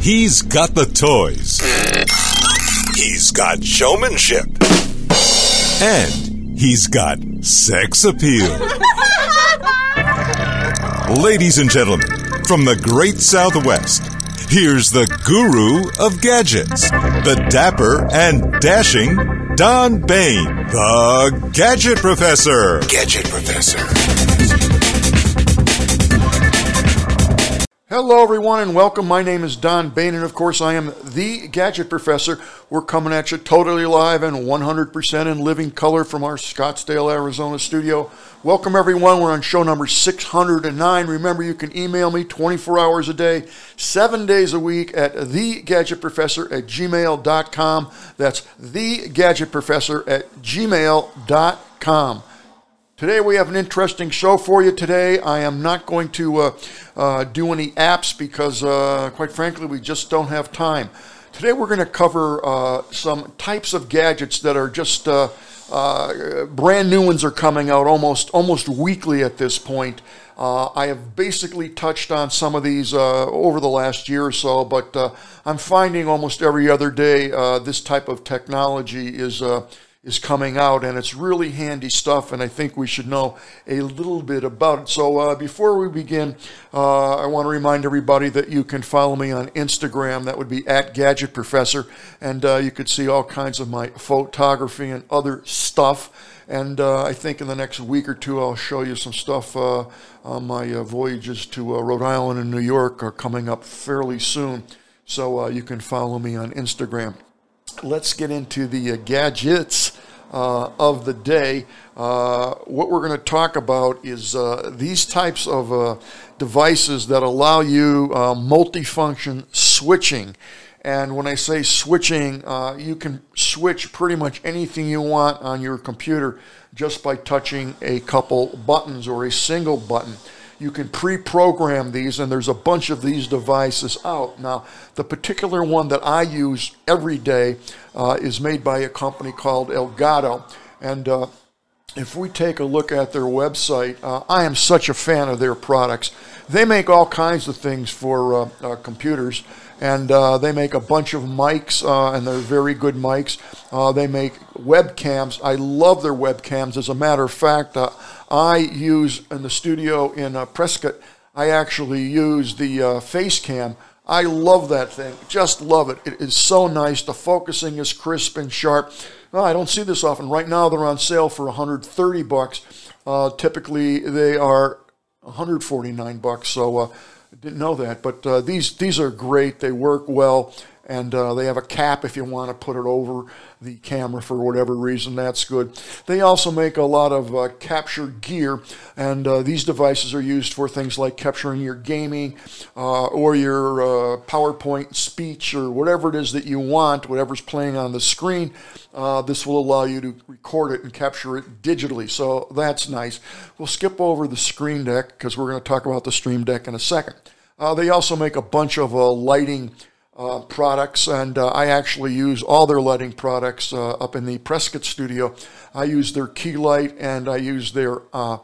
He's got the toys. He's got showmanship. And he's got sex appeal. Ladies and gentlemen, from the great Southwest, here's the guru of gadgets, the dapper and dashing Don Baine, the Gadget Professor. Gadget Professor. Hello, everyone, and welcome. My name is Don Baine, and of course, I am the Gadget Professor. We're coming at you totally live and 100% in living color from our Scottsdale, Arizona studio. Welcome, everyone. We're on show number 609. Remember, you can email me 24 hours a day, seven days a week at thegadgetprofessor at gmail.com. That's thegadgetprofessor at gmail.com. Today we have an interesting show for you. Today I am not going to uh, uh, do any apps because, uh, quite frankly, we just don't have time. Today we're going to cover uh, some types of gadgets that are just uh, uh, brand new ones are coming out almost almost weekly at this point. I have basically touched on some of these over the last year or so, but I'm finding almost every other day this type of technology is is coming out, and it's really handy stuff, and I think we should know a little bit about it. So, uh, before we begin, uh, I want to remind everybody that you can follow me on Instagram. That would be at Gadget Professor, and uh, you could see all kinds of my photography and other stuff. And uh, I think in the next week or two, I'll show you some stuff. Uh, my uh, voyages to Rhode Island and New York are coming up fairly soon. So you can follow me on Instagram let's get into the uh, gadgets uh, of the day. Uh, what we're going to talk about is uh, these types of uh, devices that allow you uh, multifunction switching. And when I say switching, you can switch pretty much anything you want on your computer just by touching a couple buttons or a single button you can pre-program these and there's a bunch of these devices out now the particular one that i use every day uh, is made by a company called elgato and uh, if we take a look at their website uh, i am such a fan of their products they make all kinds of things for uh, uh, computers and uh, they make a bunch of mics, uh, and they're very good mics. Uh, they make webcams. I love their webcams. As a matter of fact, I use in the studio in uh, Prescott, I actually use the uh, Facecam. I love that thing. Just love it. It is so nice. The focusing is crisp and sharp. I don't see this often. Right now, they're on sale for 130 bucks. typically, they are 149 bucks. So didn't know that, but uh, these these are great. They work well, and uh, they have a cap if you want to put it over the camera for whatever reason. That's good. They also make a lot of uh, capture gear, and uh, these devices are used for things like capturing your gaming uh, or your uh, PowerPoint speech or whatever it is that you want, whatever's playing on the screen. Uh, this will allow you to record it and capture it digitally, so that's nice. We'll skip over the Screen Deck because we're going to talk about the Stream Deck in a second. They also make a bunch of lighting uh, products, and uh, I actually use all their lighting products uh, up in the Prescott studio. I use their Key Light and I use their uh,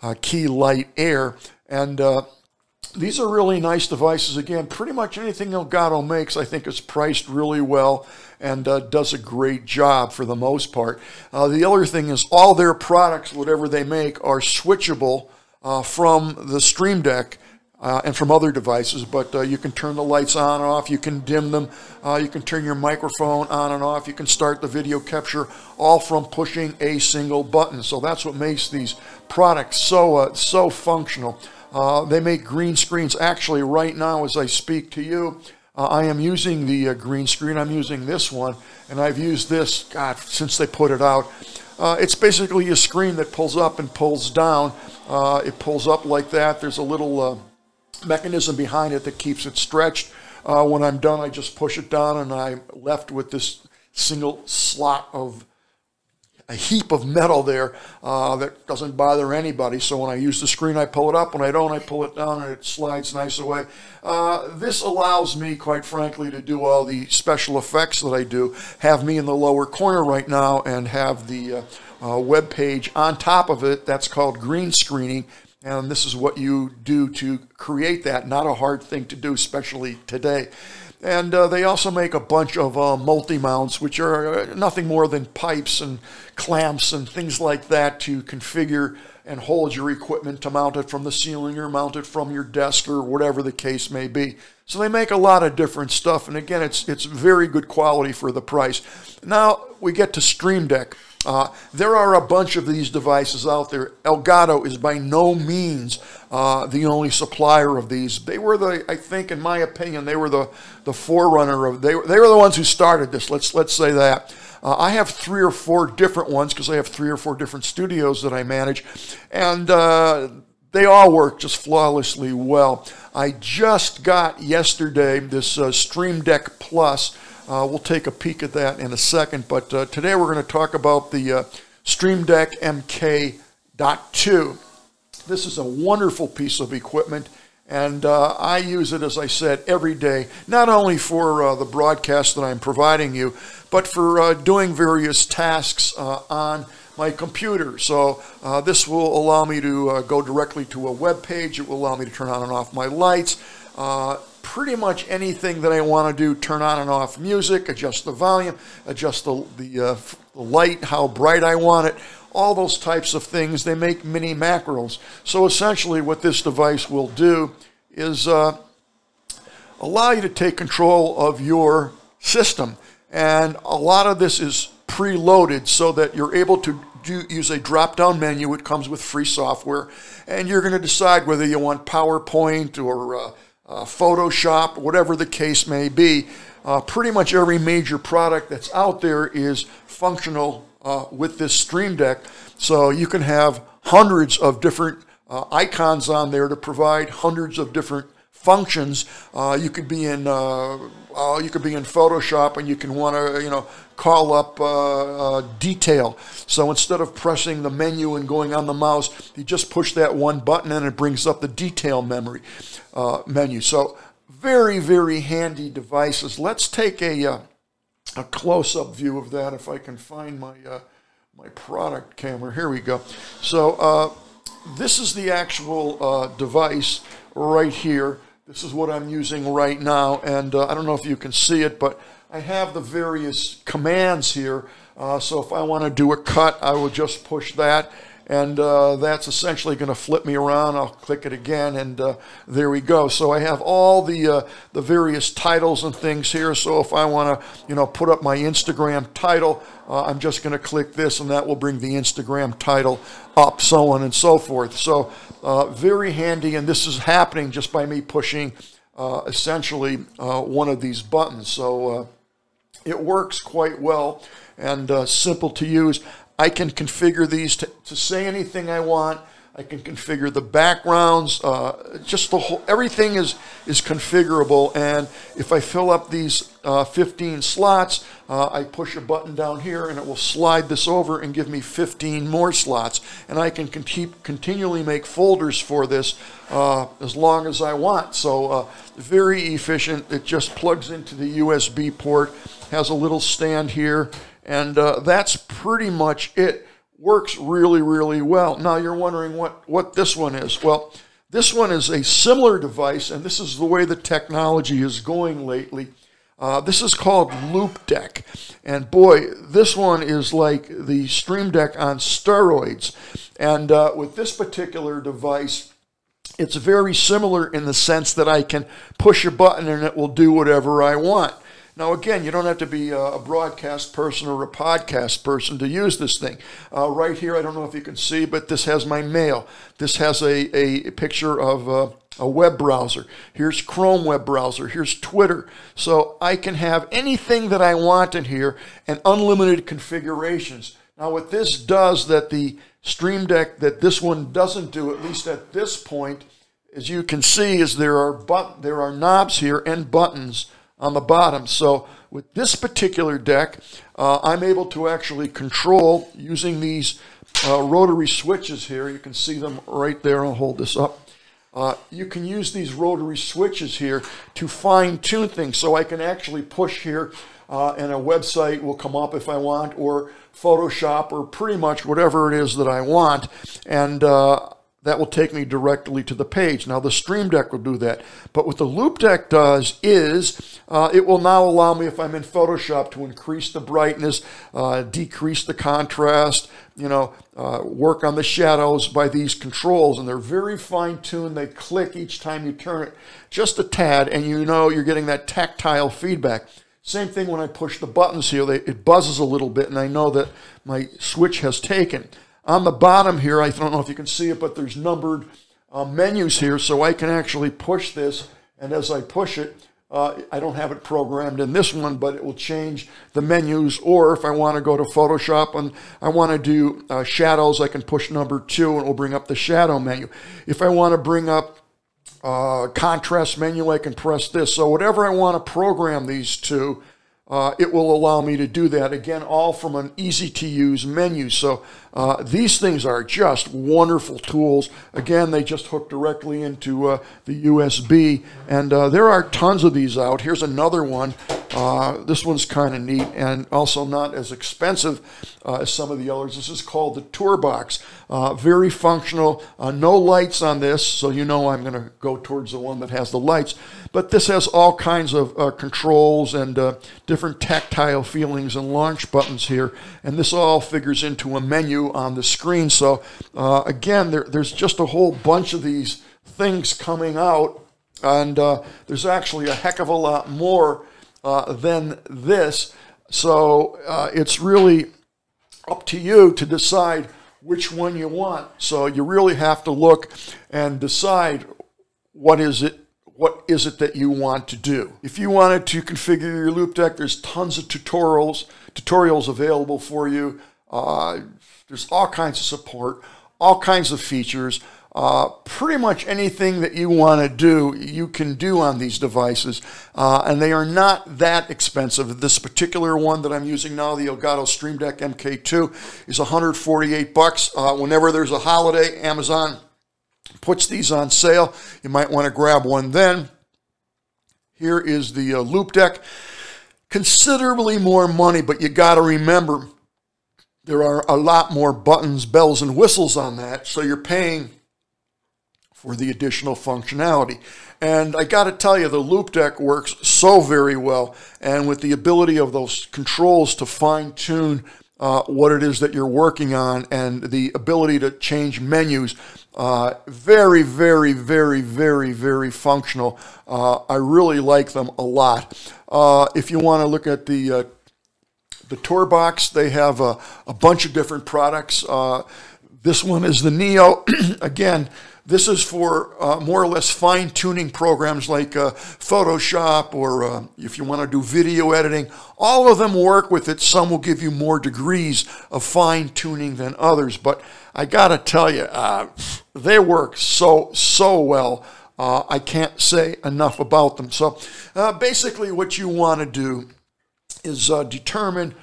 uh, Key Light Air, and these are really nice devices. Again, pretty much anything Elgato makes, I think, is priced really well and uh, does a great job for the most part. Uh, the other thing is, all their products, whatever they make, are switchable uh, from the Stream Deck uh, and from other devices, but uh, you can turn the lights on and off, you can dim them, uh, you can turn your microphone on and off, you can start the video capture all from pushing a single button. So that's what makes these products so, uh, so functional. Uh, they make green screens. Actually, right now, as I speak to you, uh, I am using the green screen. I'm using this one, and I've used this, God, since they put it out. it's basically a screen that pulls up and pulls down. it pulls up like that. There's a little mechanism behind it that keeps it stretched. Uh, when I'm done, I just push it down and I'm left with this single slot of a heap of metal there uh, that doesn't bother anybody. So when I use the screen, I pull it up. When I don't, I pull it down and it slides nice away. Uh, this allows me, quite frankly, to do all the special effects that I do. Have me in the lower corner right now and have the uh, uh web page on top of it. That's called green screening And this is what you do to create that. Not a hard thing to do, especially today. And uh, they also make a bunch of uh, multi mounts, which are uh, nothing more than pipes and clamps and things like that to configure and hold your equipment to mount it from the ceiling or mount it from your desk or whatever the case may be. So they make a lot of different stuff, and again, it's it's very good quality for the price. Now we get to Stream Deck. Uh, there are a bunch of these devices out there. Elgato is by no means uh, the only supplier of these. They were the, I think, in my opinion, they were the, the forerunner of. They were, they were the ones who started this. Let's let's say that. Uh, I have three or four different ones because I have three or four different studios that I manage, and uh, they all work just flawlessly well. I just got yesterday this uh, Stream Deck Plus. Uh, we'll take a peek at that in a second, but uh, today we're going to talk about the uh, Stream Deck MK.2. This is a wonderful piece of equipment. And uh, I use it, as I said, every day, not only for uh, the broadcast that I'm providing you, but for uh, doing various tasks uh, on my computer. So uh, this will allow me to uh, go directly to a web page. It will allow me to turn on and off my lights. Pretty much anything that I want to do, turn on and off music, adjust the volume, adjust the, the, the light, how bright I want it all those types of things. They make mini macros. So essentially, what this device will do is uh, allow you to take control of your system. And a lot of this is preloaded so that you're able to do, use a drop down menu. It comes with free software. And you're going to decide whether you want PowerPoint or uh, uh, Photoshop, whatever the case may be. Uh, pretty much every major product that's out there is functional uh, with this Stream Deck. So you can have hundreds of different uh, icons on there to provide hundreds of different functions. Uh, you could be in uh, you could be in Photoshop and you can want to you know call up uh, detail. So instead of pressing the menu and going on the mouse, you just push that one button and it brings up the detail memory menu. So very very handy devices. Let's take a a close-up view of that if I can find my uh, my product camera. Here we go. So uh, this is the actual uh, device right here. This is what I'm using right now, and uh, I don't know if you can see it, but I have the various commands here. Uh, so if I want to do a cut, I will just push that, and uh, that's essentially going to flip me around. I'll click it again, and uh, there we go. So I have all the uh, the various titles and things here. So if I want to, you know, put up my Instagram title, uh, I'm just going to click this, and that will bring the Instagram title up, so on and so forth. So uh, very handy, and this is happening just by me pushing essentially one of these buttons. So it works quite well and uh, simple to use. I can configure these to, to say anything I want. I can configure the backgrounds. Uh, just the whole everything is is configurable. And if I fill up these uh, 15 slots, uh, I push a button down here, and it will slide this over and give me 15 more slots. And I can keep continually make folders for this uh, as long as I want. So uh, very efficient. It just plugs into the USB port. Has a little stand here and uh, that's pretty much it. Works really, really well. Now you're wondering what, what this one is. Well, this one is a similar device, and this is the way the technology is going lately. Uh, this is called Loupedeck. And boy, this one is like the Stream Deck on steroids. And uh, with this particular device, it's very similar in the sense that I can push a button and it will do whatever I want. Now, again, you don't have to be a broadcast person or a podcast person to use this thing. Uh, right here, I don't know if you can see, but this has my mail. This has a, a picture of uh, a web browser. Here's Chrome web browser. Here's Twitter. So I can have anything that I want in here and unlimited configurations. Now, what this does that the Stream Deck, that this one doesn't do, at least at this point, as you can see, is there are but there are knobs here and buttons on the bottom. So with this particular deck, uh, I'm able to actually control using these uh, rotary switches here. You can see them right there. I'll hold this up. Uh, you can use these rotary switches here to fine tune things. So I can actually push here uh, and a website will come up if I want, or Photoshop, or pretty much whatever it is that I want. And uh, that will take me directly to the page. Now the Stream Deck will do that. But what the Loupedeck does is uh, it will now allow me, if I'm in Photoshop, to increase the brightness, uh, decrease the contrast, you know, uh, work on the shadows by these controls. And they're very fine tuned. They click each time you turn it just a tad, and you know you're getting that tactile feedback. Same thing when I push the buttons here, they, it buzzes a little bit, and I know that my switch has taken. On the bottom here, I don't know if you can see it, but there's numbered uh, menus here, so I can actually push this, and as I push it, uh, I don't have it programmed in this one, but it will change the menus. Or if I want to go to Photoshop and I want to do uh, shadows, I can push number two and it will bring up the shadow menu. If I want to bring up uh, contrast menu, I can press this. So whatever I want to program these to, uh, it will allow me to do that. Again, all from an easy to use menu. So uh, these things are just wonderful tools. Again, they just hook directly into uh, the USB, and uh, there are tons of these out. Here's another one. Uh, this one's kind of neat and also not as expensive uh, as some of the others. This is called the Tourbox. Uh, very functional. no lights on this, so you know I'm going to go towards the one that has the lights. But this has all kinds of controls and different tactile feelings and launch buttons here, and this all figures into a menu on the screen. So uh, again, there, there's just a whole bunch of these things coming out, and uh, there's actually a heck of a lot more uh, than this. So uh, it's really up to you to decide which one you want. So you really have to look and decide what is it what is it that you want to do. If you wanted to configure your Loupedeck, there's tons of tutorials tutorials available for you. Uh, there's all kinds of support, all kinds of features. Uh, pretty much anything that you want to do, you can do on these devices, uh, and they are not that expensive. This particular one that I'm using now, the Elgato Stream Deck MK2, is 148 bucks. Uh, whenever there's a holiday, Amazon puts these on sale. You might want to grab one then. Here is the uh, Deck. Considerably more money, but you got to remember there are a lot more buttons, bells, and whistles on that, so you're paying for the additional functionality. And I got to tell you, the Loupedeck works so very well, and with the ability of those controls to fine tune uh, what it is that you're working on and the ability to change menus. Uh, very, very, very, very, very functional. Uh, I really like them a lot. Uh, if you want to look at the uh, the Tourbox. They have a, a bunch of different products. Uh, this one is the Neo. Again, this is for uh, more or less fine tuning programs like uh, Photoshop or uh, if you want to do video editing. All of them work with it. Some will give you more degrees of fine tuning than others. But I got to tell you, uh, they work so, so well. Uh, I can't say enough about them. So uh, basically, what you want to do is determine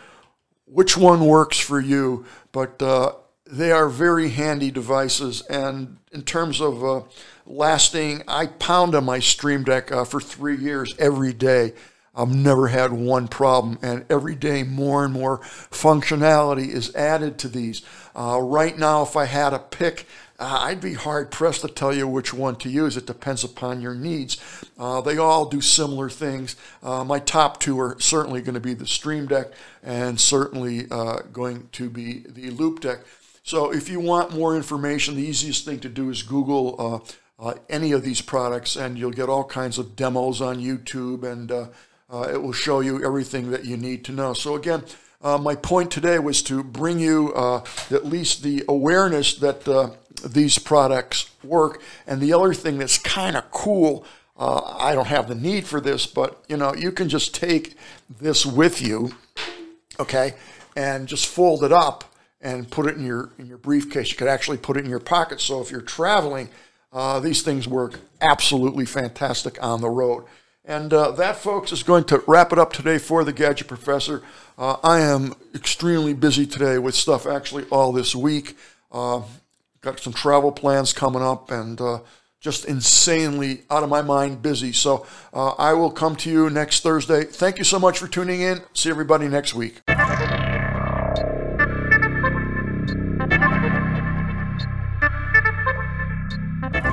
which one works for you, but they are very handy devices. And in terms of uh, lasting, I pound on my Stream Deck uh, for three years every day. I've never had one problem, and every day more and more functionality is added to these. Uh, right now, if I had to pick, uh, I'd be hard pressed to tell you which one to use. It depends upon your needs. Uh, they all do similar things. Uh, my top two are certainly going to be the Stream Deck and certainly going to be the Loupedeck. So if you want more information, the easiest thing to do is Google uh, uh, any of these products, and you'll get all kinds of demos on YouTube, and it will show you everything that you need to know. So again, uh, my point today was to bring you uh, at least the awareness that uh, these products work. And the other thing that's kind of cool, uh, I don't have the need for this, but you know, you can just take this with you, okay, and just fold it up and put it in your in your briefcase. You could actually put it in your pocket. So if you're traveling, uh, these things work absolutely fantastic on the road. And uh, that, folks, is going to wrap it up today for the Gadget Professor. Uh, I am extremely busy today with stuff actually all this week. Uh, got some travel plans coming up and uh, just insanely out of my mind busy. So uh, I will come to you next Thursday. Thank you so much for tuning in. See everybody next week.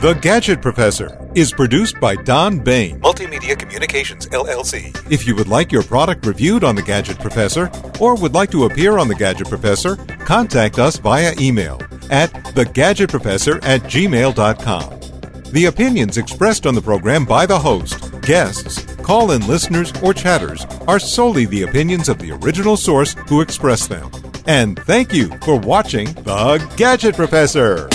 The Gadget Professor is produced by Don Baine. Multimedia Communications LLC. If you would like your product reviewed on The Gadget Professor or would like to appear on The Gadget Professor, contact us via email at thegadgetprofessor at gmail.com. The opinions expressed on the program by the host, guests, call in listeners, or chatters are solely the opinions of the original source who expressed them. And thank you for watching The Gadget Professor.